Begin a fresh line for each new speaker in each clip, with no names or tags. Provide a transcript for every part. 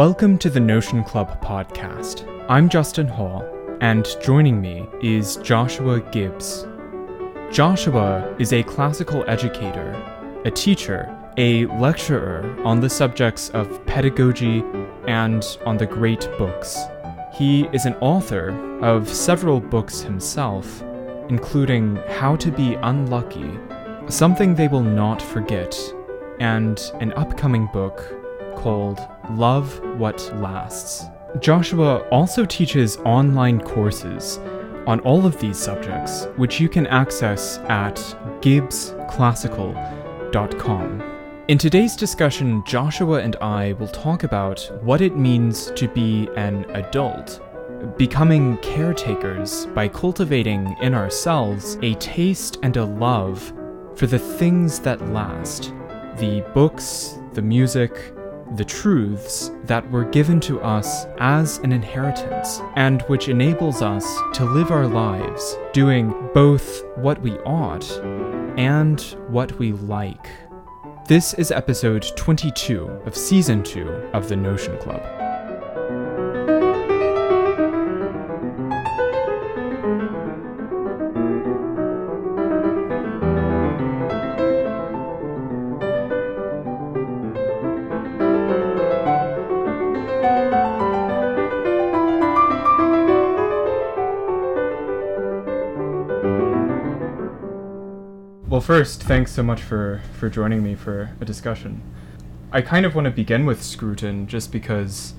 Welcome to the Notion Club podcast. I'm Justin Hall, and joining me is Joshua Gibbs. Joshua is a classical educator, a teacher, a lecturer on the subjects of pedagogy and on the great books. He is an author of several books himself, including How to Be Unlucky, Something They Will Not Forget, and an upcoming book called Love What Lasts. Joshua also teaches online courses on all of these subjects, which you can access at gibbsclassical.com. In today's discussion, Joshua and I will talk about what it means to be an adult, becoming caretakers by cultivating in ourselves a taste and a love for the things that last the books, the music, the truths that were given to us as an inheritance, and which enables us to live our lives doing both what we ought and what we like. This is episode 22 of season 2 of the Notion Club. First, thanks so much for, for joining me for a discussion. I kind of want to begin with Scruton just because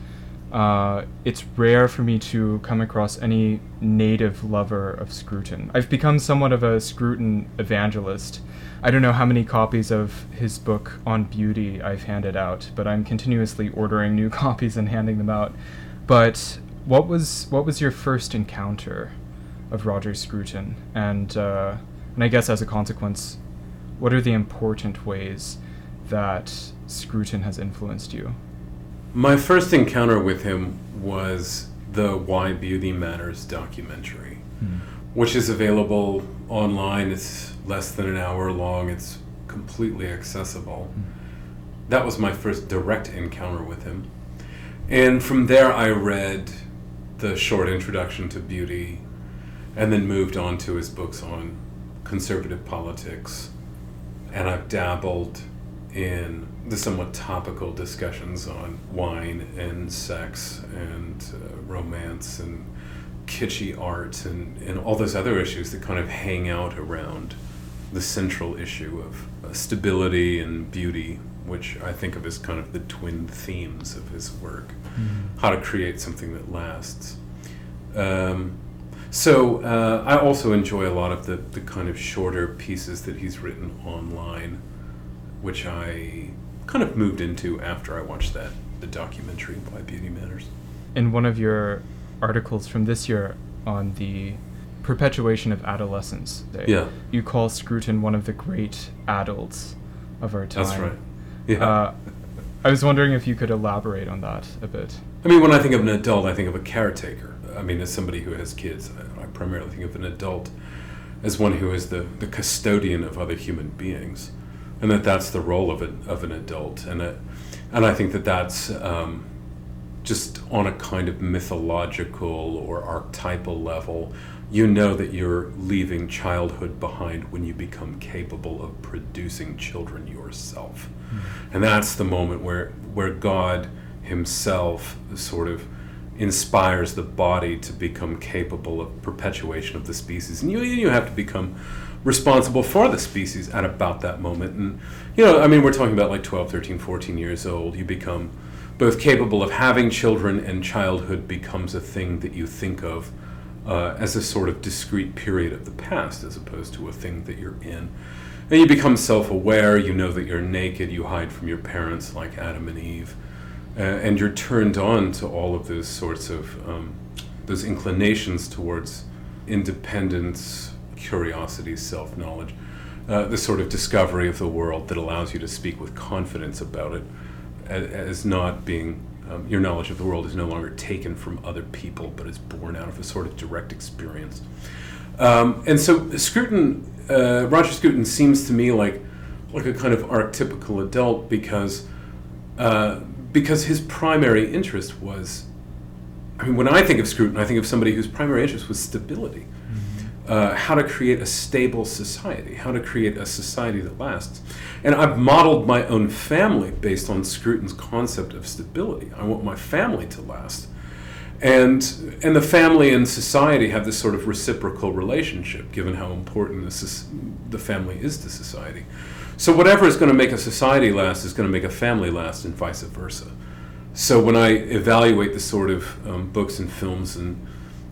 uh, it's rare for me to come across any native lover of Scruton. I've become somewhat of a Scruton evangelist. I don't know how many copies of his book on beauty I've handed out, but I'm continuously ordering new copies and handing them out. But what was what was your first encounter of Roger Scruton? And uh, and I guess as a consequence, what are the important ways that Scruton has influenced you?
My first encounter with him was the Why Beauty Matters documentary,
Hmm.
which is available online. It's less than an hour long, it's completely accessible. That was my first direct encounter with him. And from there, I read the short introduction to beauty and then moved on to his books on conservative politics. And I've dabbled in the somewhat topical discussions on wine and sex and uh, romance and kitschy art and, and all those other issues that kind of hang out around the central issue of uh, stability and beauty, which I think of as kind of the twin themes of his work how to create something that lasts. Um, so uh, I also enjoy a lot of the, the kind of shorter pieces that he's written online, which I kind of moved into after I watched that the documentary Why Beauty Matters.
In one of your articles from this year on the perpetuation of adolescence, Day,
Yeah.
you call Scruton one of the great adults of our time.
That's right. Yeah.
Uh, I was wondering if you could elaborate on that a bit.
I mean, when I think of an adult, I think of a caretaker. I mean, as somebody who has kids, I, I primarily think of an adult as one who is the, the custodian of other human beings, and that that's the role of an of an adult. And it, and I think that that's um, just on a kind of mythological or archetypal level. You know that you're leaving childhood behind when you become capable of producing children yourself. And that's the moment where, where God Himself sort of inspires the body to become capable of perpetuation of the species. And you, you have to become responsible for the species at about that moment. And, you know, I mean, we're talking about like 12, 13, 14 years old. You become both capable of having children, and childhood becomes a thing that you think of uh, as a sort of discrete period of the past as opposed to a thing that you're in. And you become self aware, you know that you're naked, you hide from your parents like Adam and Eve, uh, and you're turned on to all of those sorts of um, those inclinations towards independence, curiosity, self knowledge, uh, the sort of discovery of the world that allows you to speak with confidence about it as, as not being. Um, your knowledge of the world is no longer taken from other people, but is born out of a sort of direct experience. Um, and so Scruton, uh, Roger Scruton seems to me like like a kind of archetypical adult because uh, because his primary interest was I mean, when I think of Scruton, I think of somebody whose primary interest was stability. Mm-hmm. Uh, how to create a stable society, how to create a society that lasts. And I've modeled my own family based on Scruton's concept of stability. I want my family to last. And, and the family and society have this sort of reciprocal relationship, given how important this the family is to society. So, whatever is going to make a society last is going to make a family last, and vice versa. So, when I evaluate the sort of um, books and films and,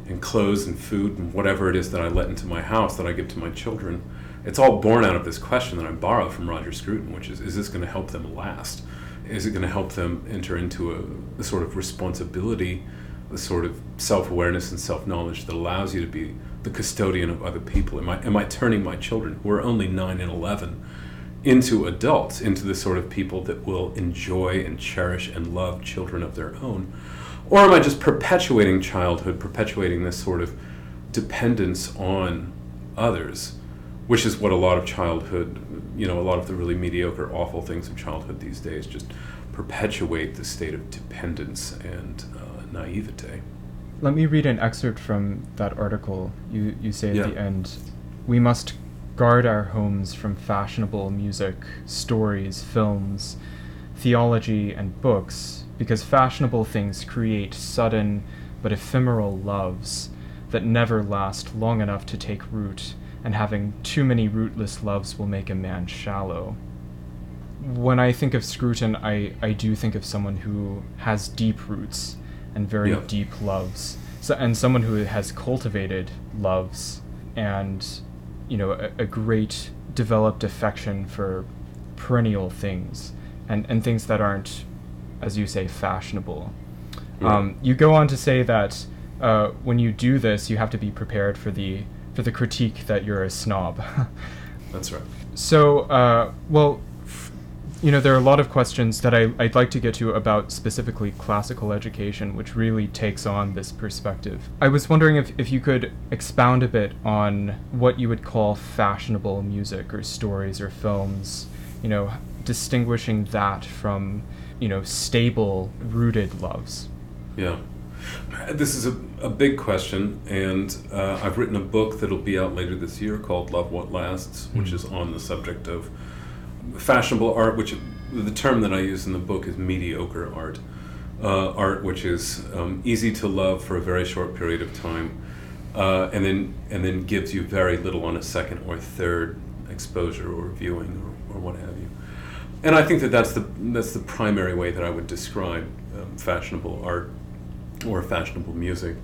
and clothes and food and whatever it is that I let into my house that I give to my children, it's all born out of this question that I borrow from Roger Scruton, which is is this going to help them last? Is it going to help them enter into a, a sort of responsibility, a sort of self awareness and self knowledge that allows you to be the custodian of other people? Am I, am I turning my children, who are only 9 and 11, into adults, into the sort of people that will enjoy and cherish and love children of their own? Or am I just perpetuating childhood, perpetuating this sort of dependence on others? which is what a lot of childhood, you know, a lot of the really mediocre, awful things of childhood these days just perpetuate the state of dependence and uh, naivete.
Let me read an excerpt from that article. You, you say at yeah. the end, we must guard our homes from fashionable music, stories, films, theology, and books, because fashionable things create sudden but ephemeral loves that never last long enough to take root and having too many rootless loves will make a man shallow. When I think of Scruton, I, I do think of someone who has deep roots and very yeah. deep loves. So, and someone who has cultivated loves and, you know, a, a great developed affection for perennial things and, and things that aren't, as you say, fashionable. Yeah. Um, you go on to say that uh, when you do this, you have to be prepared for the for the critique that you're a snob.
That's right.
So, uh, well, you know, there are a lot of questions that I, I'd like to get to about specifically classical education, which really takes on this perspective. I was wondering if, if you could expound a bit on what you would call fashionable music or stories or films, you know, distinguishing that from, you know, stable, rooted loves.
Yeah. This is a, a big question, and uh, I've written a book that'll be out later this year called Love What Lasts, mm-hmm. which is on the subject of fashionable art, which the term that I use in the book is mediocre art. Uh, art which is um, easy to love for a very short period of time, uh, and then and then gives you very little on a second or third exposure or viewing or, or what have you. And I think that that's the that's the primary way that I would describe um, fashionable art or fashionable music.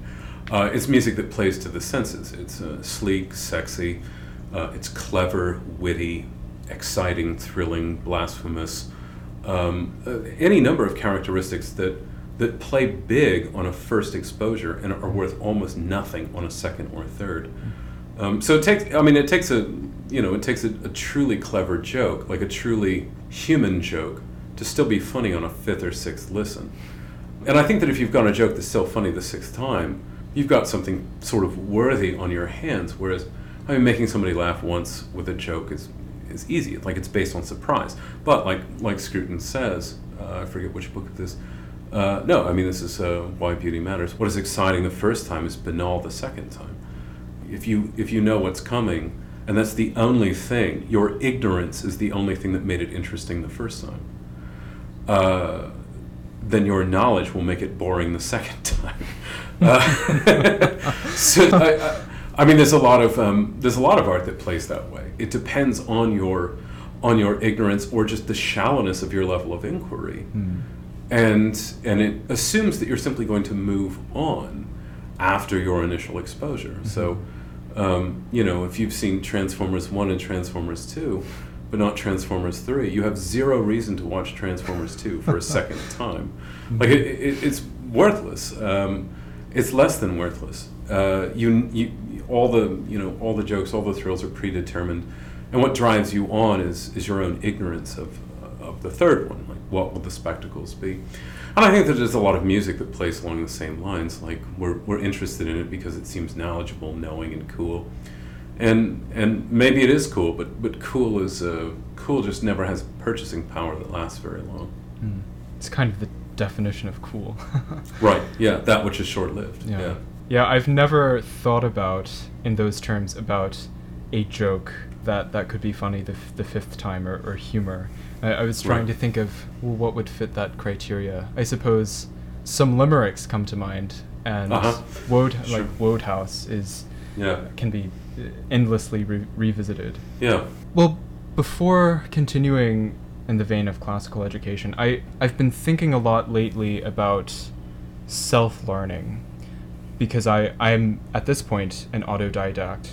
Uh, it's music that plays to the senses. It's uh, sleek, sexy, uh, it's clever, witty, exciting, thrilling, blasphemous. Um, uh, any number of characteristics that that play big on a first exposure and are worth almost nothing on a second or a third. Um, so it takes. I mean, it takes a you know it takes a, a truly clever joke, like a truly human joke, to still be funny on a fifth or sixth listen. And I think that if you've got a joke that's so funny the sixth time, you've got something sort of worthy on your hands. Whereas, I mean, making somebody laugh once with a joke is is easy. Like it's based on surprise. But like like Scruton says, uh, I forget which book it is. Uh, no, I mean this is uh, why beauty matters. What is exciting the first time is banal the second time. If you if you know what's coming, and that's the only thing. Your ignorance is the only thing that made it interesting the first time. Uh, then your knowledge will make it boring the second time. Uh, so I, I, I, mean, there's a lot of um, there's a lot of art that plays that way. It depends on your on your ignorance or just the shallowness of your level of inquiry, mm. and and it assumes that you're simply going to move on after your initial exposure. Mm-hmm. So. Um, you know, if you've seen Transformers 1 and Transformers 2, but not Transformers 3. You have zero reason to watch Transformers 2 for a second time. Like, it, it, it's worthless. Um, it's less than worthless. Uh, you, you, all the, you know, all the jokes, all the thrills are predetermined. And what drives you on is, is your own ignorance of, of the third one. Like, what will the spectacles be? And I think that there's a lot of music that plays along the same lines. Like, we're, we're interested in it because it seems knowledgeable, knowing, and cool and and maybe it is cool, but but cool is uh, cool just never has purchasing power that lasts very long.
Mm. It's kind of the definition of cool.
right. Yeah. That which is short lived.
Yeah.
yeah.
Yeah, I've never thought about in those terms about a joke that that could be funny the, f- the fifth time or, or humor. I, I was trying
Right.
to think of well, what would fit that criteria. I suppose some limericks come to mind, and
Uh-huh.
Woad
Sure.
like Wodehouse is
Yeah.
can be uh, endlessly re- revisited.
Yeah.
Well, before continuing in the vein of classical education, I, I've been thinking a lot lately about self learning because I, I'm at this point an autodidact,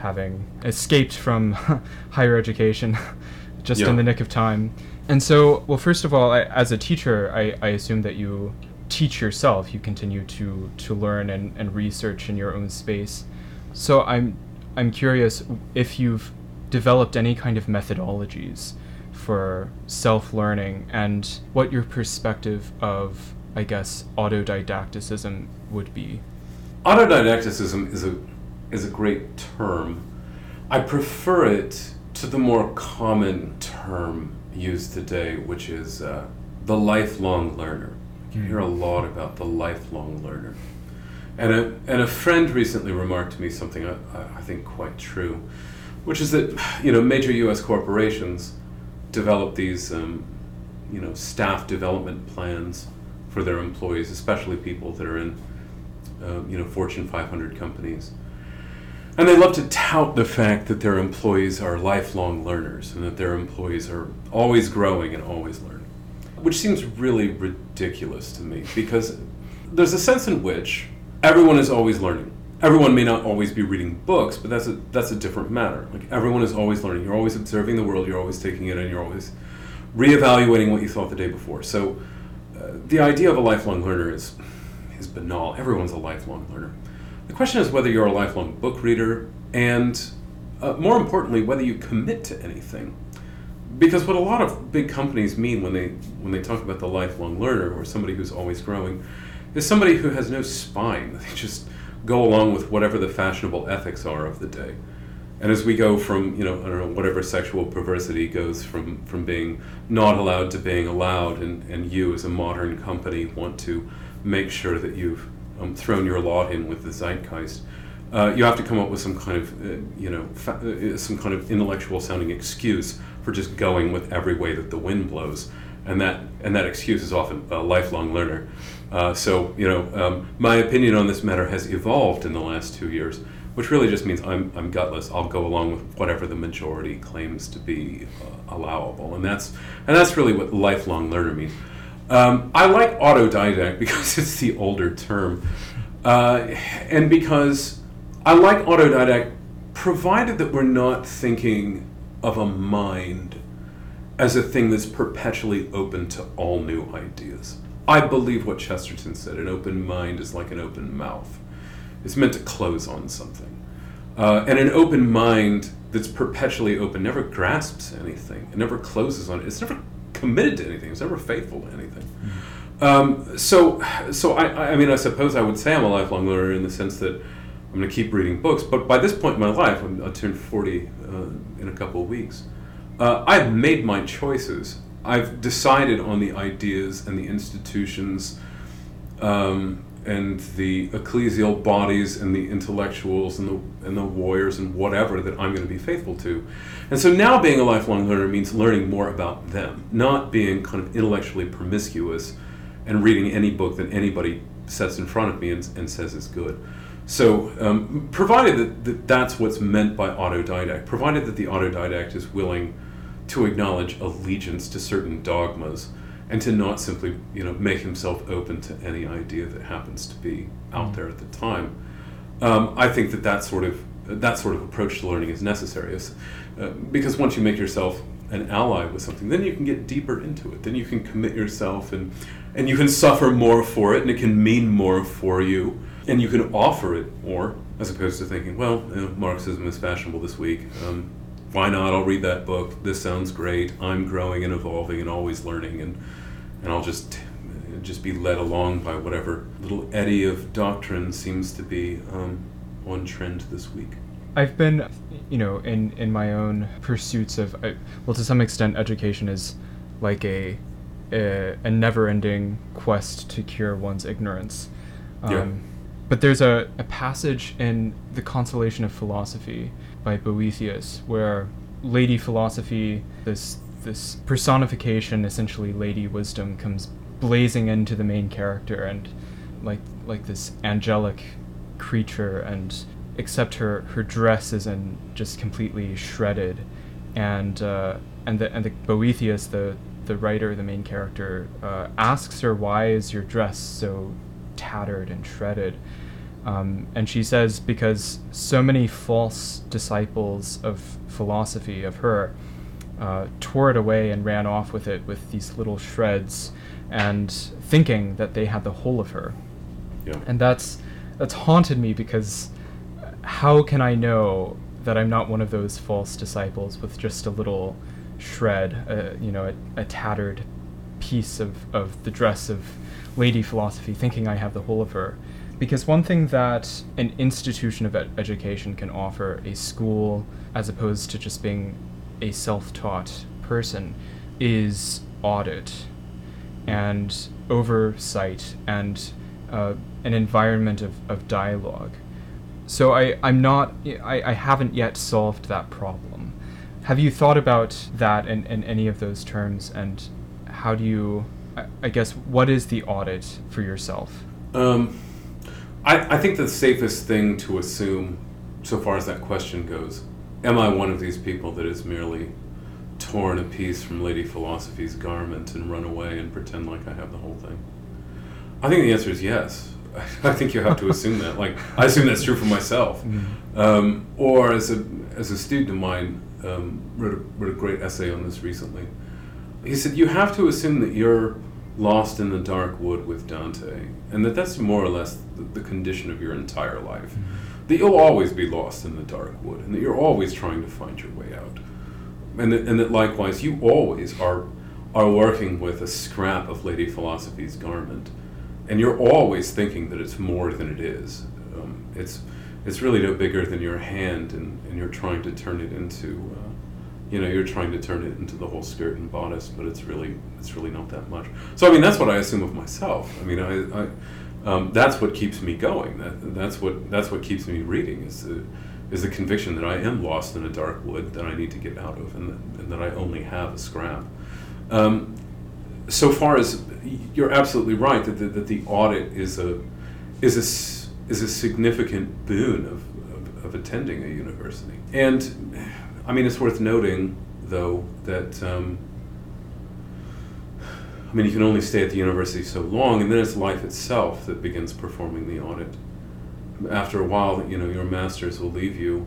having escaped from higher education just
Yeah.
in the nick of time. And so, well, first of all, I, as a teacher, I, I assume that you teach yourself, you continue to, to learn and, and research in your own space. So I'm I'm curious if you've developed any kind of methodologies for self-learning and what your perspective of I guess autodidacticism would be.
Autodidacticism is a is a great term. I prefer it to the more common term used today, which is uh, the lifelong learner. You hear a lot about the lifelong learner. And a, and a friend recently remarked to me something I, I- I think quite true, which is that you know major U.S. corporations develop these um, you know staff development plans for their employees, especially people that are in uh, you know Fortune 500 companies, and they love to tout the fact that their employees are lifelong learners and that their employees are always growing and always learning, which seems really ridiculous to me because there's a sense in which everyone is always learning. Everyone may not always be reading books, but that's a that's a different matter. Like everyone is always learning. You're always observing the world. You're always taking it in. You're always reevaluating what you thought the day before. So, uh, the idea of a lifelong learner is is banal. Everyone's a lifelong learner. The question is whether you're a lifelong book reader, and uh, more importantly, whether you commit to anything. Because what a lot of big companies mean when they when they talk about the lifelong learner or somebody who's always growing, is somebody who has no spine. They just go along with whatever the fashionable ethics are of the day. And as we go from, you know, I don't know, whatever sexual perversity goes from, from being not allowed to being allowed, and, and you as a modern company want to make sure that you've um, thrown your lot in with the zeitgeist, uh, you have to come up with some kind of, uh, you know, fa- uh, some kind of intellectual sounding excuse for just going with every way that the wind blows. And that, and that excuse is often a lifelong learner. Uh, so, you know, um, my opinion on this matter has evolved in the last two years, which really just means I'm, I'm gutless. I'll go along with whatever the majority claims to be uh, allowable, and that's and that's really what lifelong learner means. Um, I like autodidact because it's the older term, uh, and because I like autodidact, provided that we're not thinking of a mind as a thing that's perpetually open to all new ideas. I believe what Chesterton said an open mind is like an open mouth. It's meant to close on something. Uh, and an open mind that's perpetually open never grasps anything, it never closes on it, it's never committed to anything, it's never faithful to anything. Um, so, so I, I mean, I suppose I would say I'm a lifelong learner in the sense that I'm going to keep reading books. But by this point in my life, I'm, I turned 40 uh, in a couple of weeks. Uh, I've made my choices. I've decided on the ideas and the institutions um, and the ecclesial bodies and the intellectuals and the, and the warriors and whatever that I'm going to be faithful to. And so now being a lifelong learner means learning more about them, not being kind of intellectually promiscuous and reading any book that anybody sets in front of me and, and says is good. So, um, provided that, that that's what's meant by autodidact, provided that the autodidact is willing to acknowledge allegiance to certain dogmas and to not simply, you know, make himself open to any idea that happens to be out there at the time, um, I think that that sort of that sort of approach to learning is necessary. Uh, because once you make yourself an ally with something, then you can get deeper into it. Then you can commit yourself and and you can suffer more for it, and it can mean more for you, and you can offer it more, as opposed to thinking, well, you know, Marxism is fashionable this week. Um, why not? I'll read that book. This sounds great. I'm growing and evolving and always learning, and and I'll just just be led along by whatever little eddy of doctrine seems to be um, on trend this week.
I've been, you know, in in my own pursuits of, I- well, to some extent, education is like a a, a never-ending quest to cure one's ignorance. Um,
Yeah.
But there's a, a passage in The Consolation of Philosophy by Boethius where Lady Philosophy, this this personification, essentially Lady Wisdom, comes blazing into the main character and like like this angelic creature and except her her dress is in just completely shredded. And uh, and the and the Boethius the the writer the main character uh, asks her why is your dress so tattered and shredded um, and she says because so many false disciples of philosophy of her uh, tore it away and ran off with it with these little shreds and thinking that they had the whole of her
Yeah.
and that's that's haunted me because how can I know that I'm not one of those false disciples with just a little shred, uh, you know, a, a tattered piece of, of the dress of lady philosophy, thinking I have the whole of her? Because one thing that an institution of ed- education can offer a school, as opposed to just being a self taught person, is audit and oversight and uh, an environment of, of dialogue. So I, I'm not, I, I haven't yet solved that problem. Have you thought about that in, in any of those terms and how do you, I, I guess, what is the audit for yourself?
Um, I, I think the safest thing to assume, so far as that question goes, am I one of these people that is merely torn a piece from Lady Philosophy's garment and run away and pretend like I have the whole thing? I think the answer is yes. I think you have to assume that. Like I assume that's true for myself. Um, or as a as a student of mine um, wrote a, wrote a great essay on this recently. He said you have to assume that you're lost in the dark wood with Dante, and that that's more or less the, the condition of your entire life. That you'll always be lost in the dark wood, and that you're always trying to find your way out, and that, and that likewise you always are are working with a scrap of Lady Philosophy's garment, and you're always thinking that it's more than it is. Um, it's it's really no bigger than your hand, and, and you're trying to turn it into, uh, you know, you're trying to turn it into the whole skirt and bodice, but it's really it's really not that much. So I mean, that's what I assume of myself. I mean, I, I um, that's what keeps me going. That that's what that's what keeps me reading is the is the conviction that I am lost in a dark wood that I need to get out of, and that, and that I only have a scrap. Um, so far as you're absolutely right that the, that the audit is a is a is a significant boon of, of, of attending a university, and I mean it's worth noting though that um, I mean you can only stay at the university so long, and then it's life itself that begins performing the audit. After a while, you know your masters will leave you,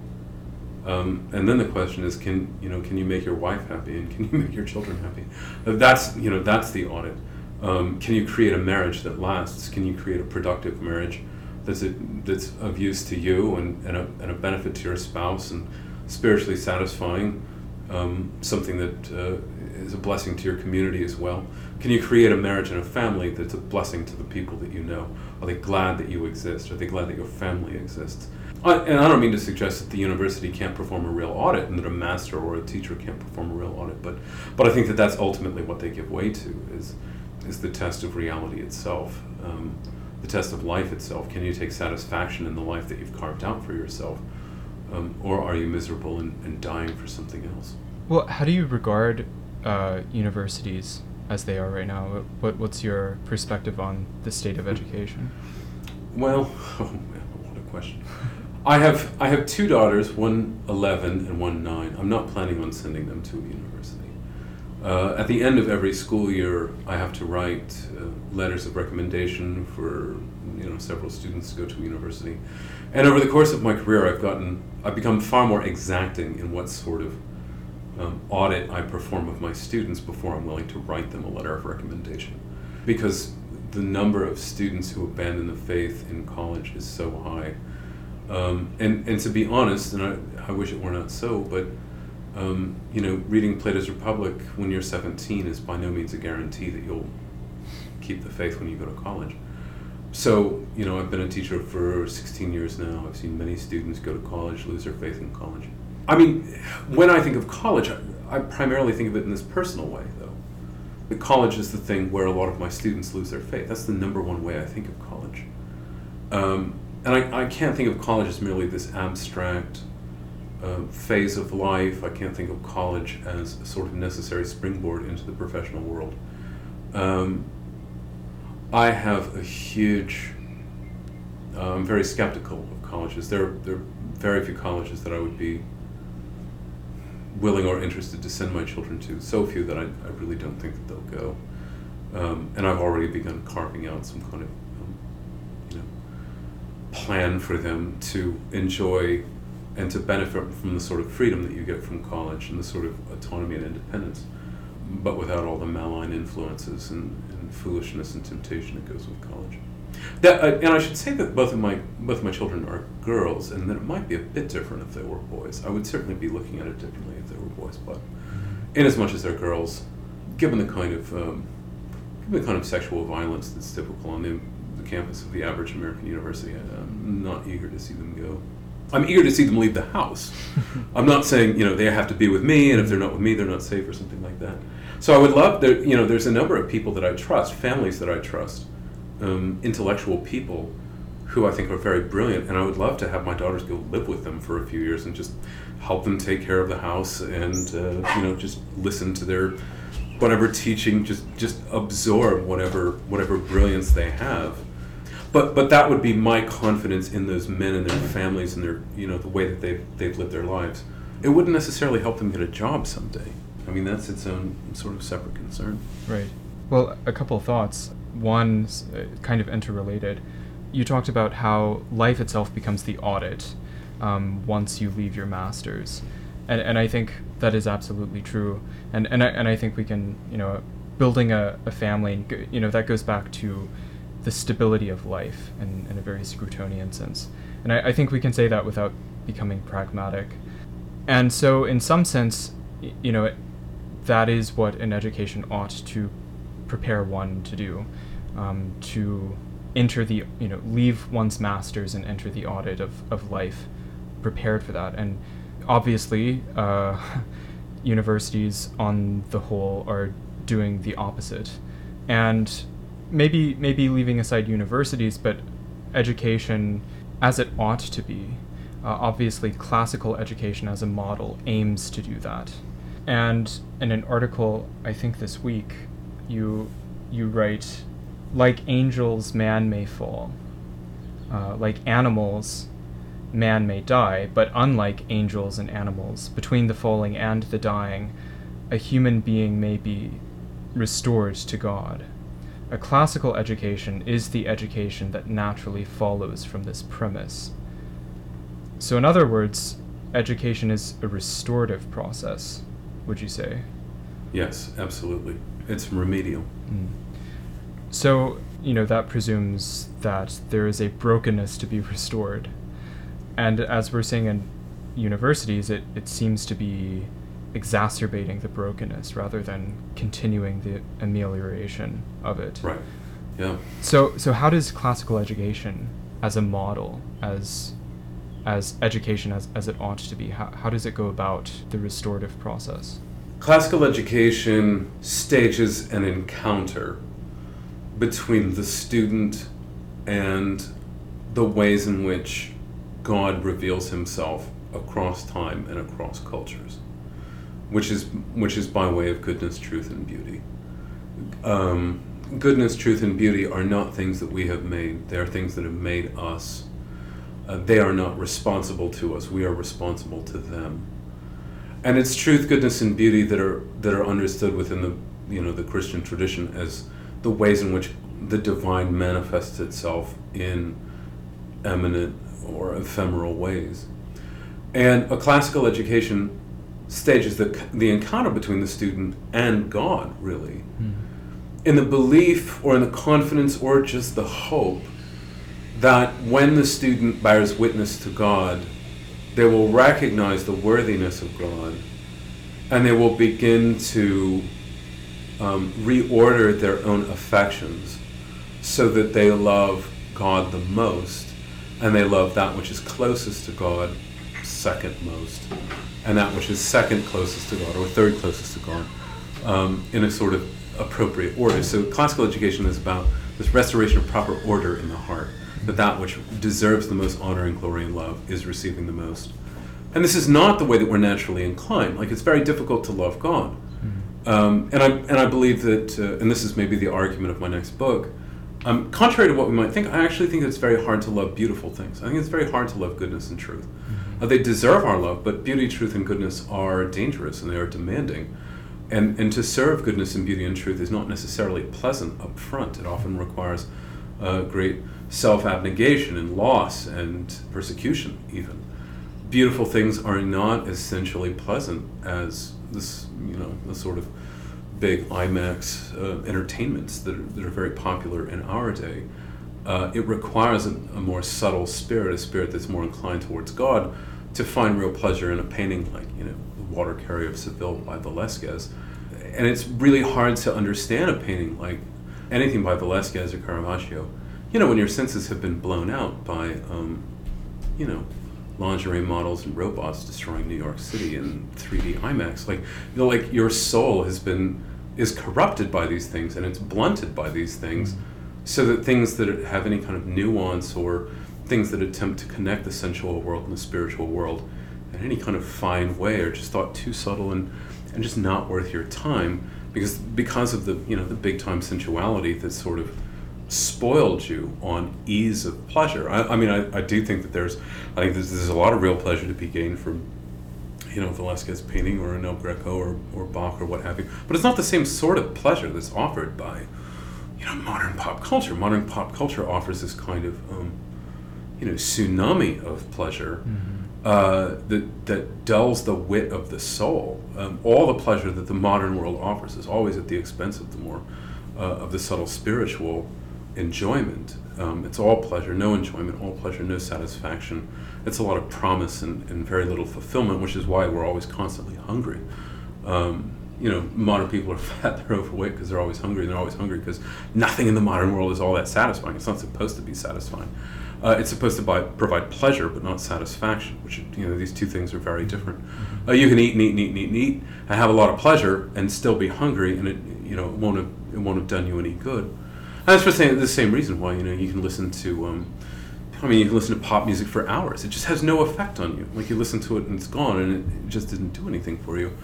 um, and then the question is, can you know, can you make your wife happy and can you make your children happy? Uh, That's you know, that's the audit. Um, can you create a marriage that lasts? Can you create a productive marriage that's a, that's of use to you and, and, a, and a benefit to your spouse and spiritually satisfying? Um, something that uh, is a blessing to your community as well. Can you create a marriage and a family that's a blessing to the people that you know? Are they glad that you exist? Are they glad that your family exists? I, and I don't mean to suggest that the university can't perform a real audit and that a master or a teacher can't perform a real audit, but but I think that that's ultimately what they give way to is is the test of reality itself, um, the test of life itself. Can you take satisfaction in the life that you've carved out for yourself, um, or are you miserable and, and dying for something else?
Well, how do you regard uh, universities as they are right now? What, what's your perspective on the state of education?
Well, oh man, what a question. I have I have two daughters, one 11 and one 9. I'm not planning on sending them to a university. Uh, at the end of every school year, I have to write uh, letters of recommendation for you know several students to go to university. And over the course of my career, I've gotten I've become far more exacting in what sort of um, audit I perform of my students before I'm willing to write them a letter of recommendation, because the number of students who abandon the faith in college is so high. Um, and, and to be honest, and I, I wish it were not so, but um, you know, reading Plato's Republic when you're 17 is by no means a guarantee that you'll keep the faith when you go to college. So, you know, I've been a teacher for 16 years now. I've seen many students go to college, lose their faith in college. I mean, when I think of college, I, I primarily think of it in this personal way, though. The college is the thing where a lot of my students lose their faith. That's the number one way I think of college. Um, and I, I can't think of college as merely this abstract uh, phase of life. I can't think of college as a sort of necessary springboard into the professional world. Um, I have a huge, uh, I'm very skeptical of colleges. There, there are very few colleges that I would be willing or interested to send my children to. So few that I, I really don't think that they'll go. Um, and I've already begun carving out some kind of um, you know, plan for them to enjoy and to benefit from the sort of freedom that you get from college and the sort of autonomy and independence, but without all the malign influences and, and foolishness and temptation that goes with college. That, uh, and I should say that both of my both of my children are girls, and that it might be a bit different if they were boys. I would certainly be looking at it differently if they were boys, but in as much as they're girls, given the kind of um, given the kind of sexual violence that's typical on the, the campus of the average American university, I'm not eager to see them go. I'm eager to see them leave the house. I'm not saying you know they have to be with me, and if they're not with me, they're not safe or something like that. So I would love there. You know, there's a number of people that I trust, families that I trust, um, intellectual people who I think are very brilliant, and I would love to have my daughters go live with them for a few years and just help them take care of the house and uh, you know just listen to their whatever teaching, just just absorb whatever whatever brilliance they have. But but that would be my confidence in those men and their families and their you know the way that they've they've lived their lives. It wouldn't necessarily help them get a job someday. I mean that's its own sort of separate concern.
Right. Well, a couple of thoughts. One, uh, kind of interrelated. You talked about how life itself becomes the audit um, once you leave your masters, and and I think that is absolutely true. And and I, and I think we can you know building a, a family you know that goes back to the stability of life in, in a very Scrutonian sense. And I, I think we can say that without becoming pragmatic. And so, in some sense, you know, that is what an education ought to prepare one to do, um, to enter the, you know, leave one's masters and enter the audit of, of life prepared for that. And obviously, uh, universities on the whole are doing the opposite. And maybe maybe leaving aside universities, but education as it ought to be. Uh, obviously, classical education as a model aims to do that. And in an article, I think this week, you you write, like angels, man may fall. Uh, like animals, man may die, but unlike angels and animals, between the falling and the dying, a human being may be restored to God. A classical education is the education that naturally follows from this premise. So, in other words, education is a restorative process, would you say?
Yes, absolutely. It's remedial. Mm.
So, you know, that presumes that there is a brokenness to be restored. And as we're seeing in universities, it, it seems to be exacerbating the brokenness rather than continuing the amelioration of it.
Right. Yeah.
So, so how does classical education, as a model, as as education as, as it ought to be, how, how does it go about the restorative process?
Classical education stages an encounter between the student and the ways in which God reveals himself across time and across cultures, which is, which is by way of goodness, truth, and beauty. Um, goodness, truth, and beauty are not things that we have made, they are things that have made us. Uh, they are not responsible to us, we are responsible to them. And it's truth, goodness, and beauty that are, that are understood within the, you know, the Christian tradition as the ways in which the divine manifests itself in eminent or ephemeral ways. And a classical education stages the, the encounter between the student and God, really, mm. in the belief or in the confidence or just the hope that when the student bears witness to God, they will recognize the worthiness of God and they will begin to um, reorder their own affections so that they love God the most and they love that which is closest to God second most, and that which is second closest to God or third closest to God um, in a sort of appropriate order. So classical education is about this restoration of proper order in the heart, that that which deserves the most honor and glory and love is receiving the most. And this is not the way that we're naturally inclined. Like it's very difficult to love God.
Mm-hmm.
Um, and I and I believe that, uh, and this is maybe the argument of my next book. Um, contrary to what we might think, I actually think it's very hard to love beautiful things. I think it's very hard to love goodness and truth.
Mm-hmm.
Uh, they deserve our love, but beauty, truth, and goodness are dangerous and they are demanding. And, and to serve goodness and beauty and truth is not necessarily pleasant up front. It often requires uh, great self abnegation and loss and persecution, even. Beautiful things are not essentially pleasant as this, you know, the sort of big IMAX uh, entertainments that are, that are very popular in our day. Uh, it requires a, a more subtle spirit, a spirit that's more inclined towards God, to find real pleasure in a painting like, you know, The Water Carrier of Seville by Velasquez. And it's really hard to understand a painting like anything by Velasquez or Caravaggio. You know, when your senses have been blown out by, um, you know, lingerie models and robots destroying New York City in 3D IMAX. Like, you know, like your soul has been is corrupted by these things and it's blunted by these things, so that things that have any kind of nuance or things that attempt to connect the sensual world and the spiritual world in any kind of fine way are just thought too subtle and, and just not worth your time because because of the you know the big time sensuality that sort of spoiled you on ease of pleasure. I, I mean, I, I do think that there's, I think there's, there's a lot of real pleasure to be gained from, you know, Velasquez painting or an El Greco or, or Bach or what have you. But it's not the same sort of pleasure that's offered by, you know, modern pop culture. Modern pop culture offers this kind of, um, you know, tsunami of pleasure. Uh, that that dulls the wit of the soul. Um, all the pleasure that the modern world offers is always at the expense of the more uh, of the subtle spiritual enjoyment. Um, it's all pleasure, no enjoyment, all pleasure, no satisfaction. It's a lot of promise and, and very little fulfillment, which is why we're always constantly hungry. Um, you know, modern people are fat, they're overweight because they're always hungry, and they're always hungry because nothing in the modern world is all that satisfying. It's not supposed to be satisfying. Uh, it's supposed to buy, provide pleasure, but not satisfaction. Which you know, these two things are very different. Uh, you can eat and eat and eat and eat and eat and have a lot of pleasure and still be hungry, and it you know it won't have it won't have done you any good. And that's for saying the same reason why you know you can listen to. Um, I mean, you can listen to pop music for hours. It just has no effect on you. Like you listen to it and it's gone, and it, just didn't do anything for you.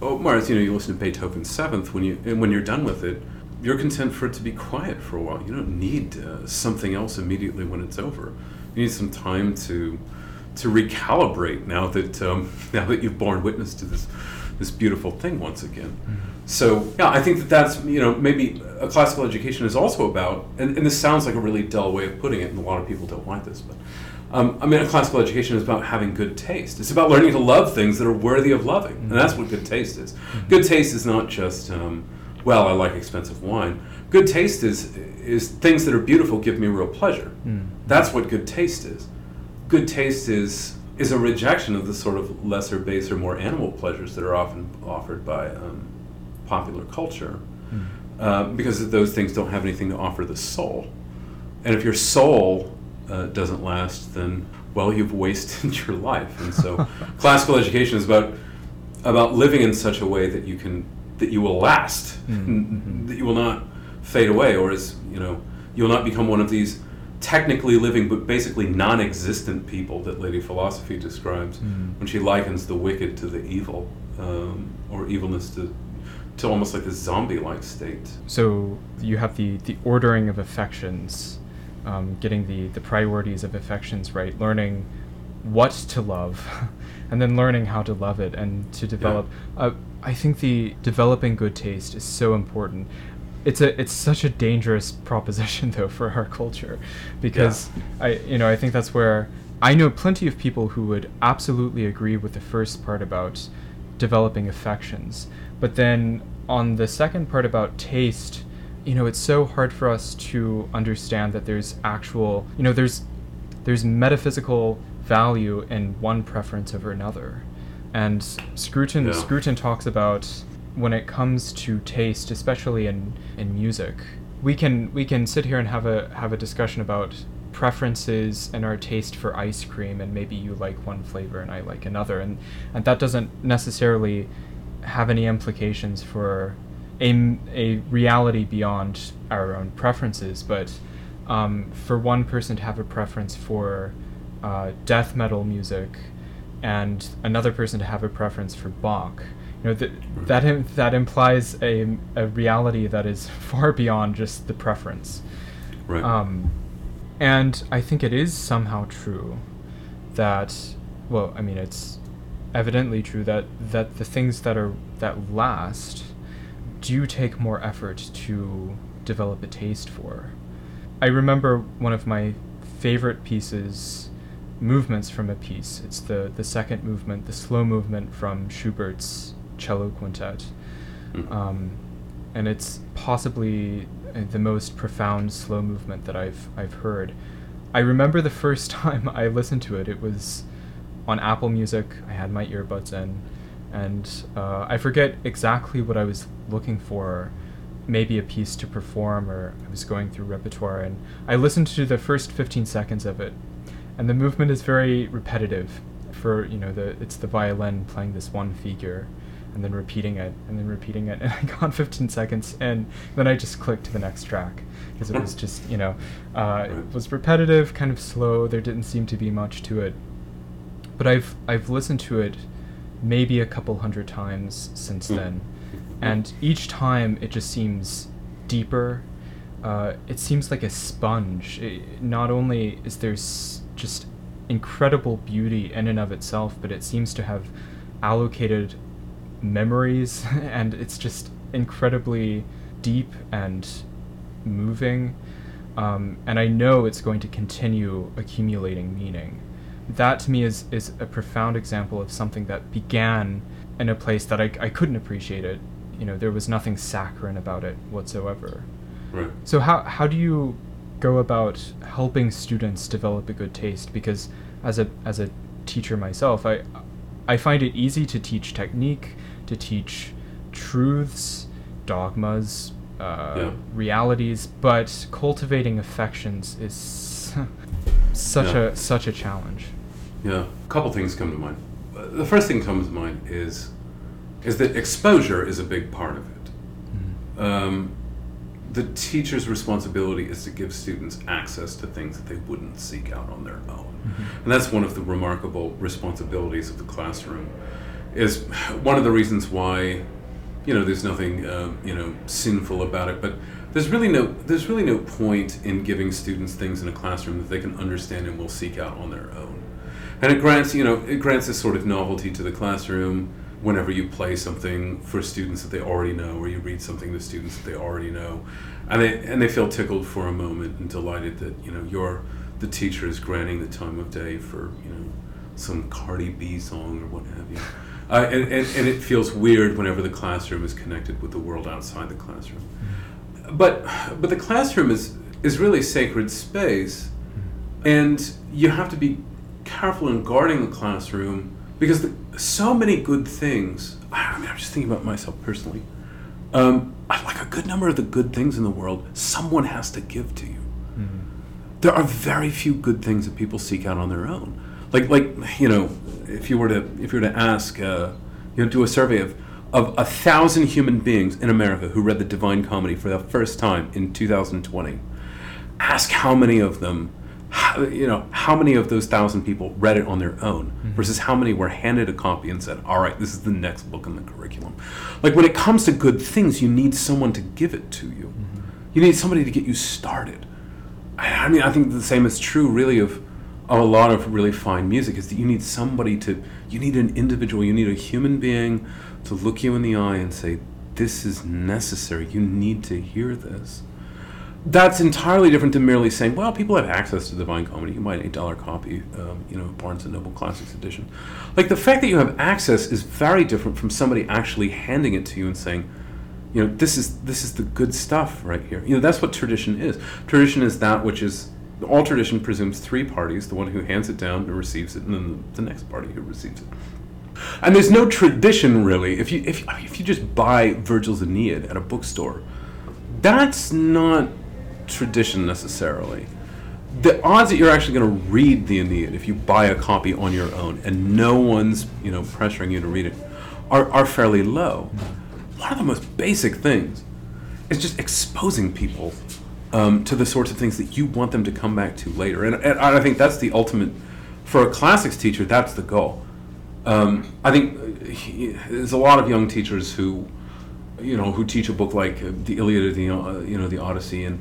Oh, whereas you know you listen to Beethoven's Seventh when you and when you're done with it, you're content for it to be quiet for a while. You don't need uh, something else immediately when it's over. You need some time to to recalibrate now that um, now that you've borne witness to this this beautiful thing once again. So yeah, I think that that's you know maybe a classical education is also about, and, and this sounds like a really dull way of putting it, and a lot of people don't like this, but um, I mean a classical education is about having good taste. It's about learning to love things that are worthy of loving, and that's what good taste is. Good taste is not just um, well, I like expensive wine. Good taste is is things that are beautiful give me real pleasure. That's what good taste is. Good taste is is a rejection of the sort of lesser, baser, more animal pleasures that are often offered by um, popular culture, uh, because those things don't have anything to offer the soul. And if your soul uh, doesn't last, then well, you've wasted your life. And so, classical education is about about living in such a way that you can that you will last,
Mm-hmm.
that you will not fade away, or as you know, you will not become one of these technically living but basically non-existent people that Lady Philosophy describes
Mm.
when she likens the wicked to the evil, um, or evilness to to almost like a zombie-like state.
So you have the, the ordering of affections, um, getting the, the priorities of affections right, learning what to love, and then learning how to love it and to develop. Uh, I think the developing good taste is so important. It's a it's such a dangerous proposition though for our culture, because I you know I think that's where I know plenty of people who would absolutely agree with the first part about developing affections. But then on the second part about taste, you know, it's so hard for us to understand that there's actual, you know, there's there's metaphysical value in one preference over another. And Scruton
Yeah.
Scruton talks about when it comes to taste, especially in, in music, we can we can sit here and have a have a discussion about preferences and our taste for ice cream and maybe you like one flavor and I like another and and that doesn't necessarily have any implications for a, a reality beyond our own preferences, but um, for one person to have a preference for uh, death metal music and another person to have a preference for Bach, you know, th- that Im- that implies a, a reality that is far beyond just the preference.
Right.
Um, and I think it is somehow true that, well, I mean, it's evidently true that that the things that are that last do take more effort to develop a taste for. I remember one of my favorite pieces, movements from a piece. It's the the second movement, the slow movement from Schubert's cello quintet,
Mm.
um, and it's possibly uh, the most profound slow movement that I've I've heard. I remember the first time I listened to it. It was on Apple Music. I had my earbuds in, and uh, I forget exactly what I was looking for. Maybe a piece to perform, or I was going through repertoire, and I listened to the first 15 seconds of it, and the movement is very repetitive. For you know, the it's the violin playing this one figure, and then repeating it, and then repeating it, and I got 15 seconds, and then I just clicked to the next track because it was just you know, uh, it was repetitive, kind of slow. There didn't seem to be much to it, but I've I've listened to it maybe a couple hundred times since
Mm.
then, and each time it just seems deeper. Uh, it seems like a sponge. It, not only is there s- just incredible beauty in and of itself, but it seems to have allocated memories, and it's just incredibly deep and moving. Um, and I know it's going to continue accumulating meaning. That to me is, is a profound example of something that began in a place that I, I couldn't appreciate it. You know, there was nothing saccharine about it whatsoever.
Right.
So how how do you go about helping students develop a good taste? Because as a as a teacher myself, I I find it easy to teach technique, to teach truths, dogmas, uh,
Yeah.
realities, but cultivating affections is such
Yeah.
a such a challenge.
Yeah, a couple things come to mind. The first thing that comes to mind is is that exposure is a big part of it. Um, the teacher's responsibility is to give students access to things that they wouldn't seek out on their own, and that's one of the remarkable responsibilities of the classroom. Is one of the reasons why, you know, there's nothing um, you know sinful about it, but there's really no there's really no point in giving students things in a classroom that they can understand and will seek out on their own. And it grants, you know, it grants this sort of novelty to the classroom whenever you play something for students that they already know, or you read something to students that they already know, and they and they feel tickled for a moment and delighted that you know you're the teacher is granting the time of day for you know some Cardi B song or what have you. Uh, and, and, and it feels weird whenever the classroom is connected with the world outside the classroom. But but the classroom is is really sacred space, and you have to be careful in guarding the classroom because the, so many good things. I mean, I'm just thinking about myself personally. Um, I- like a good number of the good things in the world, someone has to give to you. There are very few good things that people seek out on their own. Like like you know, if you were to if you were to ask, uh, you know, do a survey of of a thousand human beings in America who read the Divine Comedy for the first time in 2020, ask how many of them, how, you know, how many of those thousand people read it on their own mm-hmm. versus how many were handed a copy and said, all right, this is the next book in the curriculum. Like when it comes to good things, you need someone to give it to you. Mm-hmm. You need somebody to get you started. I I mean, I think the same is true, really, of, of a lot of really fine music. Is that you need somebody to, you need an individual, you need a human being to look you in the eye and say, "This is necessary. You need to hear this." That's entirely different than merely saying, "Well, people have access to Divine Comedy. You buy an eight dollar copy, um, you know, Barnes and Noble Classics edition." Like the fact that you have access is very different from somebody actually handing it to you and saying, you know this is this is the good stuff right here you know that's what tradition is tradition is that which is all tradition presumes three parties the one who hands it down and receives it and then the, the next party who receives it and there's no tradition really if you if, if you just buy virgil's aeneid at a bookstore that's not tradition necessarily the odds that you're actually going to read the aeneid if you buy a copy on your own and no one's you know pressuring you to read it are, are fairly low one of the most basic things is just exposing people um, to the sorts of things that you want them to come back to later. And, and I think that's the ultimate, for a classics teacher, that's the goal. Um, I think uh, he, there's a lot of young teachers who, you know, who teach a book like uh, the Iliad or the, uh, you know, the Odyssey, and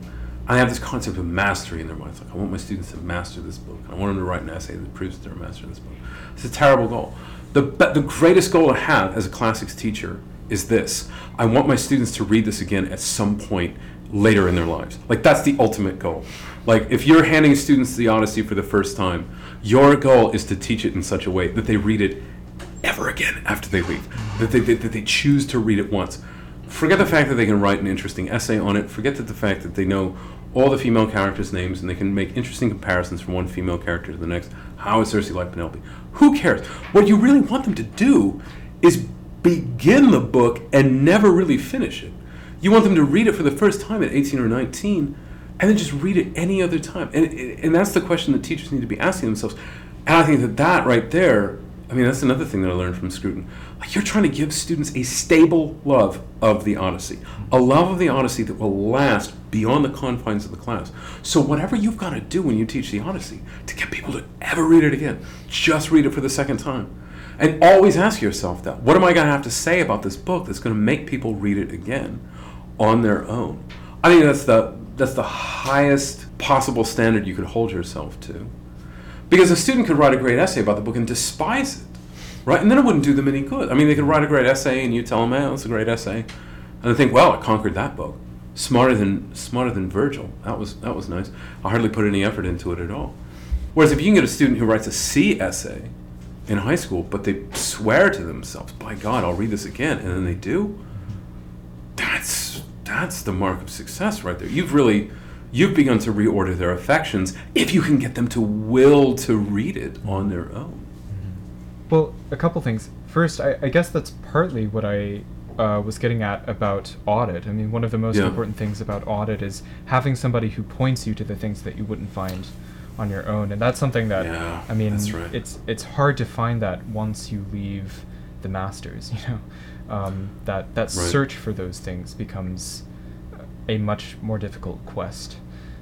I have this concept of mastery in their minds. Like, I want my students to master this book. I want them to write an essay that proves that they're mastering this book. It's a terrible goal. The, the greatest goal I have as a classics teacher is this I want my students to read this again at some point later in their lives. Like, that's the ultimate goal. Like, if you're handing students the Odyssey for the first time, your goal is to teach it in such a way that they read it ever again after they leave, that they, that they choose to read it once. Forget the fact that they can write an interesting essay on it, forget that the fact that they know all the female characters' names and they can make interesting comparisons from one female character to the next. How is Circe like Penelope? Who cares? What you really want them to do is begin the book and never really finish it. You want them to read it for the first time at 18 or 19 and then just read it any other time. And, and that's the question that teachers need to be asking themselves. And I think that that right there, I mean, that's another thing that I learned from Scruton. You're trying to give students a stable love of the Odyssey, a love of the Odyssey that will last beyond the confines of the class. So whatever you've got to do when you teach the Odyssey to get people to ever read it again, just read it for the second time. And always ask yourself that. What am I going to have to say about this book that's going to make people read it again on their own? I think that's the that's the highest possible standard you could hold yourself to. Because a student could write a great essay about the book and despise it, right? And then it wouldn't do them any good. I mean, they could write a great essay and you tell them, "Man, it's a great essay," and they think, "Well, I conquered that book." smarter than smarter than Virgil. That was that was nice. I hardly put any effort into it at all. Whereas if you can get a student who writes a C essay in high school, but they swear to themselves, "By God, I'll read this again," and then they do, that's that's the mark of success right there. You've really you've begun to reorder their affections if you can get them to will to read it on their own.
Well, a couple things. First, I, I guess that's partly what I uh, was getting at about audit. I mean, one of the most yeah. important things about audit is having somebody who points you to the things that you wouldn't find on your own, and that's something that
yeah,
I mean,
right.
it's it's hard to find that once you leave the masters. You know, um, that that right. search for those things becomes a much more difficult quest.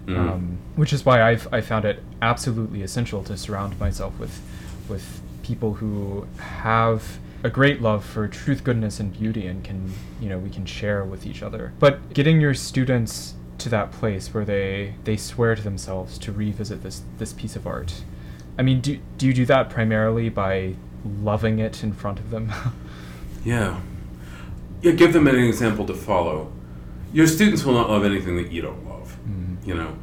Mm. Um, which is why I've I found it absolutely essential to surround myself with with people who have a great love for truth, goodness, and beauty, and can you know we can share with each other. But getting your students to that place where they they swear to themselves to revisit this this piece of art. I mean, do do you do that primarily by loving it in front of them?
yeah. Yeah, give them an example to follow. Your students will not love anything that you don't love. Mm-hmm. You know,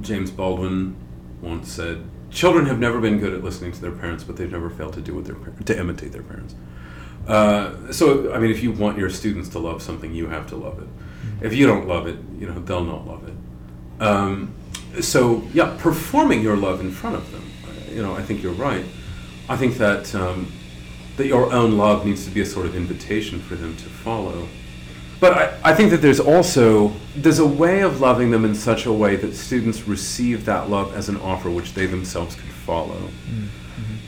James Baldwin once said, children have never been good at listening to their parents, but they've never failed to do what their to imitate their parents. Uh, so, I mean, if you want your students to love something, you have to love it. Mm-hmm. If you don't love it, you know they'll not love it. Um, so, yeah, performing your love in front of them. Uh, you know, I think you're right. I think that um, that your own love needs to be a sort of invitation for them to follow. But I, I think that there's also there's a way of loving them in such a way that students receive that love as an offer which they themselves can follow. Mm-hmm.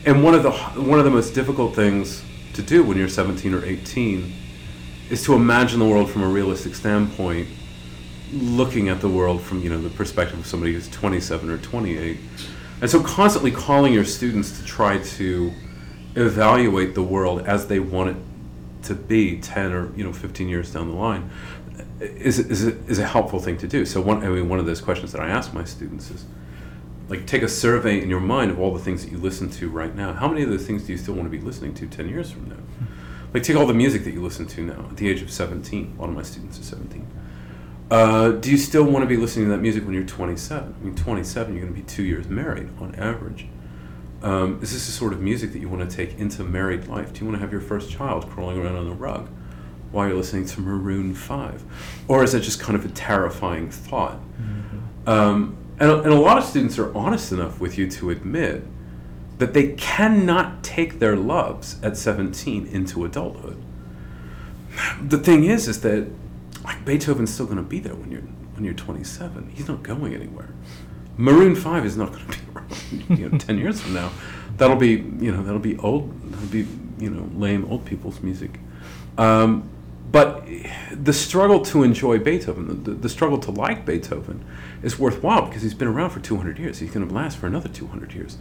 And one of the one of the most difficult things to do when you're 17 or 18 is to imagine the world from a realistic standpoint, looking at the world from you know the perspective of somebody who's 27 or 28. And so constantly calling your students to try to evaluate the world as they want it to be 10 or you know 15 years down the line is, is, is a helpful thing to do. So one, I mean, one of those questions that I ask my students is like take a survey in your mind of all the things that you listen to right now. How many of those things do you still want to be listening to 10 years from now? Like take all the music that you listen to now at the age of 17 a lot of my students are 17 uh, do you still want to be listening to that music when you're 27 i mean 27 you're going to be two years married on average um, is this the sort of music that you want to take into married life? Do you want to have your first child crawling around on the rug while you're listening to Maroon 5? Or is that just kind of a terrifying thought? Mm-hmm. Um, and, and a lot of students are honest enough with you to admit that they cannot take their loves at 17 into adulthood. The thing is, is that like Beethoven's still going to be there when you're when you're 27. He's not going anywhere. Maroon Five is not going to be around you know, ten years from now. That'll be you know that'll be old. That'll be you know lame old people's music. Um, But the struggle to enjoy Beethoven, the, the struggle to like Beethoven, is worthwhile because he's been around for 200 years. He's going to last for another 200 years.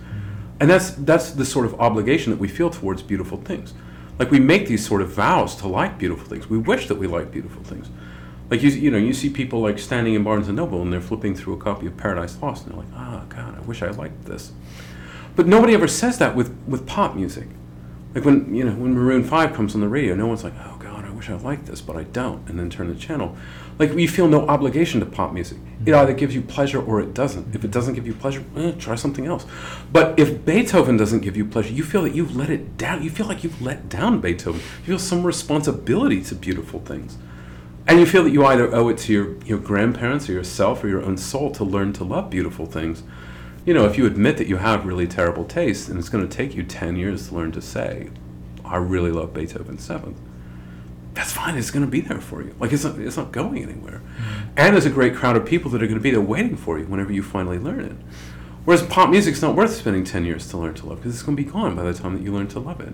And that's, that's the sort of obligation that we feel towards beautiful things. Like we make these sort of vows to like beautiful things. We wish that we like beautiful things. Like you, you know, you see people like standing in Barnes and Noble and they're flipping through a copy of Paradise Lost and they're like, "Ah, oh, God, I wish I liked this." But nobody ever says that with, with pop music. Like when you know when Maroon Five comes on the radio, no one's like, "Oh God, I wish I liked this," but I don't, and then turn the channel. Like we feel no obligation to pop music. It either gives you pleasure or it doesn't. If it doesn't give you pleasure, eh, try something else. But if Beethoven doesn't give you pleasure, you feel that you've let it down. You feel like you've let down Beethoven. You feel some responsibility to beautiful things. And you feel that you either owe it to your, your grandparents or yourself or your own soul to learn to love beautiful things. You know, if you admit that you have really terrible taste, and it's going to take you 10 years to learn to say, I really love Beethoven's Seventh, that's fine. It's going to be there for you. Like, it's not, it's not going anywhere. Mm-hmm. And there's a great crowd of people that are going to be there waiting for you whenever you finally learn it. Whereas pop music's not worth spending 10 years to learn to love because it's going to be gone by the time that you learn to love it.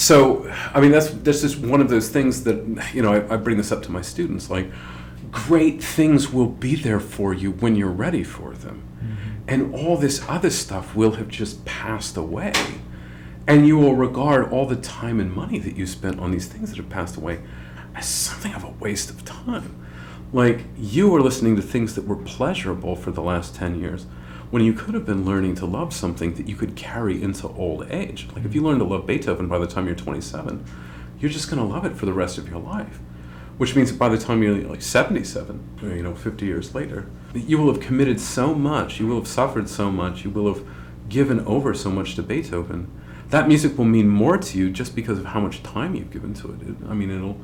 So, I mean, that's, that's just one of those things that, you know, I, I bring this up to my students. Like, great things will be there for you when you're ready for them. Mm-hmm. And all this other stuff will have just passed away and you will regard all the time and money that you spent on these things that have passed away as something of a waste of time. Like you were listening to things that were pleasurable for the last 10 years when you could have been learning to love something that you could carry into old age. Like if you learn to love Beethoven by the time you're 27, you're just going to love it for the rest of your life. Which means that by the time you're like 77, you know, 50 years later, you will have committed so much, you will have suffered so much, you will have given over so much to Beethoven that music will mean more to you just because of how much time you've given to it. it. I mean, it'll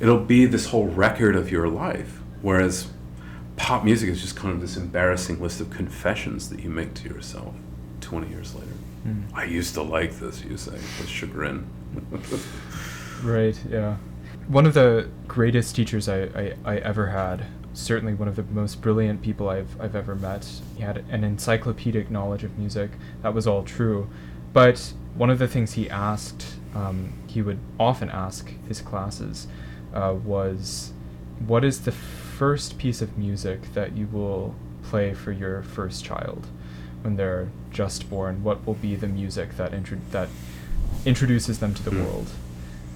it'll be this whole record of your life. Whereas pop music is just kind of this embarrassing list of confessions that you make to yourself 20 years later. Mm. I used to like this, you say, with chagrin.
right, yeah. One of the greatest teachers I, I, I ever had certainly one of the most brilliant people I've, I've ever met. He had an encyclopedic knowledge of music. That was all true. But one of the things he asked, um, he would often ask his classes, uh, was, "What is the first piece of music that you will play for your first child when they're just born? What will be the music that intro- that introduces them to the mm. world?"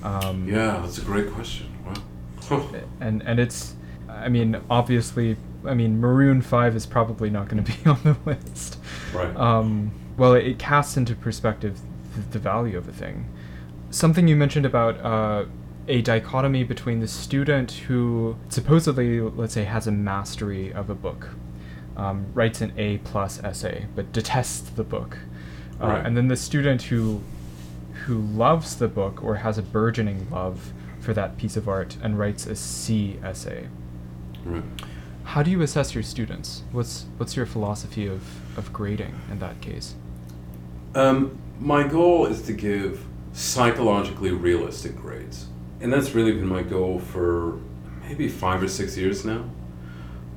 Um, yeah, that's a great question. Wow.
and and it's, I mean, obviously, I mean, Maroon Five is probably not going to be on the list.
Right.
Um, well, it, it casts into perspective the value of a thing. Something you mentioned about uh, a dichotomy between the student who supposedly, let's say, has a mastery of a book, um, writes an A plus essay, but detests the book, uh, right. and then the student who who loves the book or has a burgeoning love for that piece of art and writes a C essay.
Right.
How do you assess your students? What's what's your philosophy of, of grading in that case?
Um, my goal is to give psychologically realistic grades. And that's really been my goal for maybe five or six years now.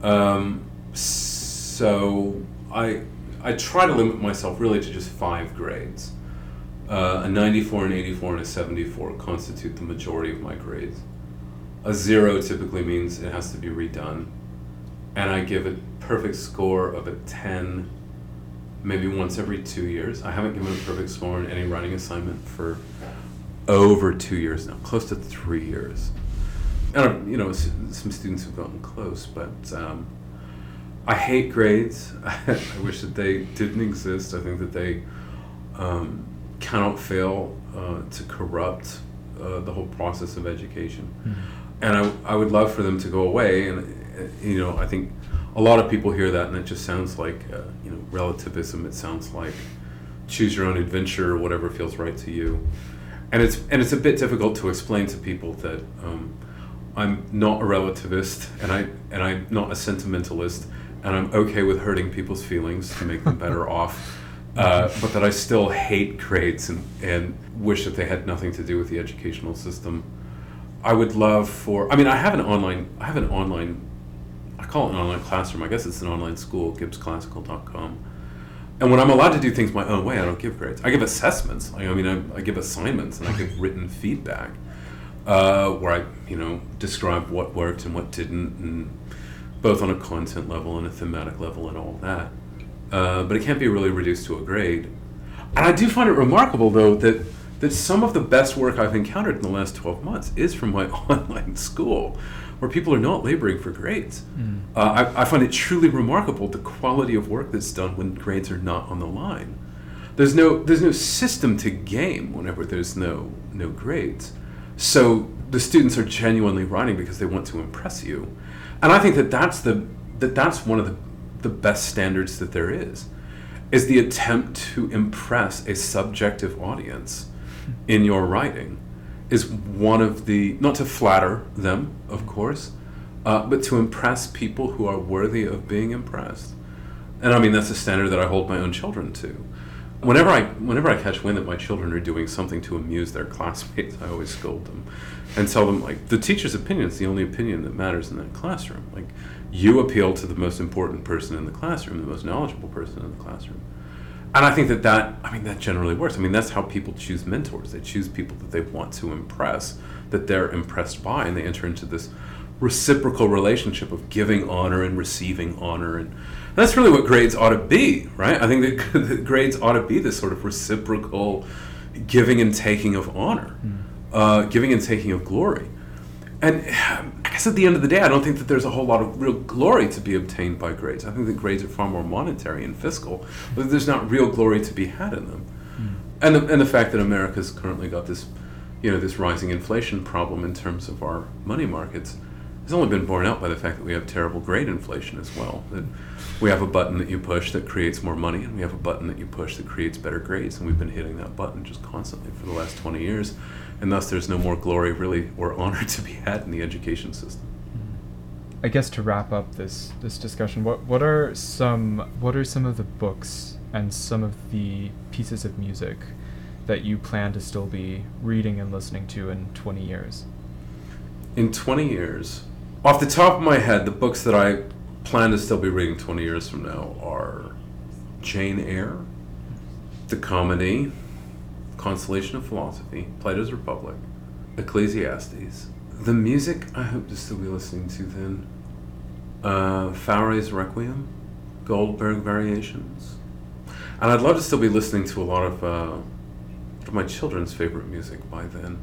Um, so I, I try to limit myself really to just five grades. Uh, a 94, an 84, and a 74 constitute the majority of my grades. A zero typically means it has to be redone. And I give a perfect score of a 10 maybe once every two years. I haven't given a perfect score on any writing assignment for over two years now, close to three years. And you know, some students have gotten close, but um, I hate grades. I wish that they didn't exist. I think that they um, cannot fail uh, to corrupt uh, the whole process of education. Mm-hmm. And I, I would love for them to go away. And uh, you know, I think a lot of people hear that and it just sounds like uh, you know relativism. It sounds like choose your own adventure or whatever feels right to you. And it's and it's a bit difficult to explain to people that um, I'm not a relativist and I and I'm not a sentimentalist and I'm okay with hurting people's feelings to make them better off. Uh, but that I still hate grades and, and wish that they had nothing to do with the educational system. I would love for I mean I have an online I have an online I call it an online classroom. I guess it's an online school, gibbsclassical.com. And when I'm allowed to do things my own way, I don't give grades. I give assessments. I, I mean, I, I, give assignments and I give written feedback. uh, where I, you know, describe what worked and what didn't, and both on a content level and a thematic level and all that. Uh, but it can't be really reduced to a grade. And I do find it remarkable, though, that that some of the best work I've encountered in the last 12 months is from my online school, where people are not laboring for grades. Mm. Uh, I, I, find it truly remarkable the quality of work that's done when grades are not on the line. There's no there's no system to game whenever there's no no grades. So the students are genuinely writing because they want to impress you, and I think that that's the that that's one of the the best standards that there is, is the attempt to impress a subjective audience in your writing is one of the not to flatter them, of course, uh, but to impress people who are worthy of being impressed. And I mean that's a standard that I hold my own children to. Whenever I whenever I catch wind that my children are doing something to amuse their classmates, I always scold them and tell them like the teacher's opinion is the only opinion that matters in that classroom. Like you appeal to the most important person in the classroom, the most knowledgeable person in the classroom and I think that that I mean that generally works. I mean that's how people choose mentors. They choose people that they want to impress, that they're impressed by, and they enter into this reciprocal relationship of giving honor and receiving honor, and that's really what grades ought to be, right? I think that, that grades ought to be this sort of reciprocal giving and taking of honor, mm. uh, giving and taking of glory. And I guess at the end of the day, I don't think that there's a whole lot of real glory to be obtained by grades. I think that grades are far more monetary and fiscal, but there's not real glory to be had in them. Mm. And the, and the fact that America's currently got this, you know, this rising inflation problem in terms of our money markets has only been borne out by the fact that we have terrible grade inflation as well. That we have a button that you push that creates more money, and we have a button that you push that creates better grades, and we've been hitting that button just constantly for the last 20 years and thus there's no more glory really or honor to be had in the education system.
I guess to wrap up this this discussion, what what are some what are some of the books and some of the pieces of music that you plan to still be reading and listening to in 20 years?
In 20 years, off the top of my head, the books that I plan to still be reading 20 years from now are Jane Eyre, the comedy, Consolation of Philosophy, Plato's Republic, Ecclesiastes. The music I hope to still be listening to then. Uh, Requiem, Goldberg Variations. And I'd love to still be listening to a lot of, uh, of my children's favorite music by then.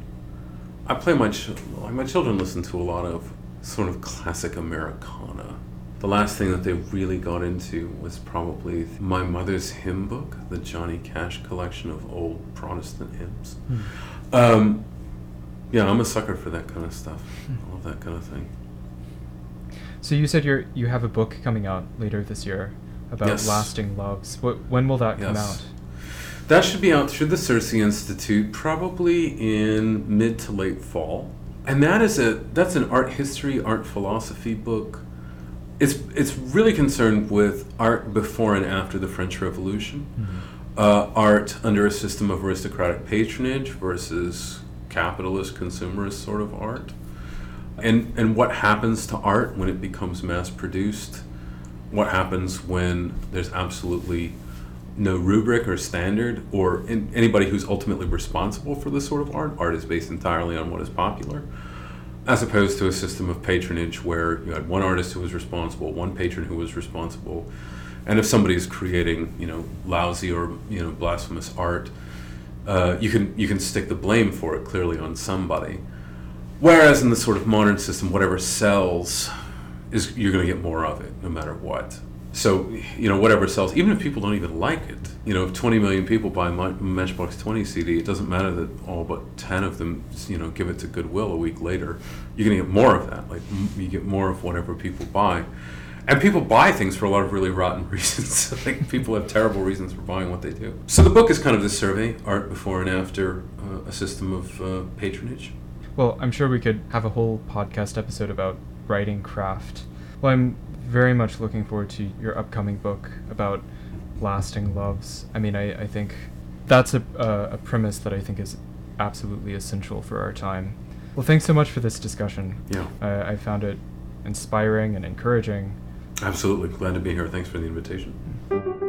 I play my ch- my children listen to a lot of sort of classic Americana the last thing that they really got into was probably my mother's hymn book, the Johnny Cash collection of old Protestant hymns. Hmm. Um, yeah, I'm a sucker for that kind of stuff. Hmm. All that kind of thing.
So you said you you have a book coming out later this year about yes. lasting loves. What, when will that yes. come out?
That should be out through the Circe Institute probably in mid to late fall. And that is a that's an art history, art philosophy book it's it's really concerned with art before and after the French Revolution, mm-hmm. uh, art under a system of aristocratic patronage versus capitalist consumerist sort of art, and and what happens to art when it becomes mass produced, what happens when there's absolutely no rubric or standard or anybody who's ultimately responsible for this sort of art. Art is based entirely on what is popular as opposed to a system of patronage where you had one artist who was responsible, one patron who was responsible, and if somebody's creating, you know, lousy or you know blasphemous art, uh, you can you can stick the blame for it clearly on somebody. Whereas in the sort of modern system, whatever sells is you're going to get more of it no matter what. So you know whatever sells, even if people don't even like it. You know, if 20 million people buy my Matchbox 20 CD, it doesn't matter that all but 10 of them, you know, give it to Goodwill a week later. You're going to get more of that. Like you get more of whatever people buy, and people buy things for a lot of really rotten reasons. like people have terrible reasons for buying what they do. So the book is kind of this survey: art before and after uh, a system of uh, patronage.
Well, I'm sure we could have a whole podcast episode about writing craft. Well, I'm very much looking forward to your upcoming book about lasting loves. I mean, I, I think that's a, uh, a premise that I think is absolutely essential for our time. Well, thanks so much for this discussion.
Yeah.
I, I found it inspiring and encouraging.
Absolutely. Glad to be here. Thanks for the invitation.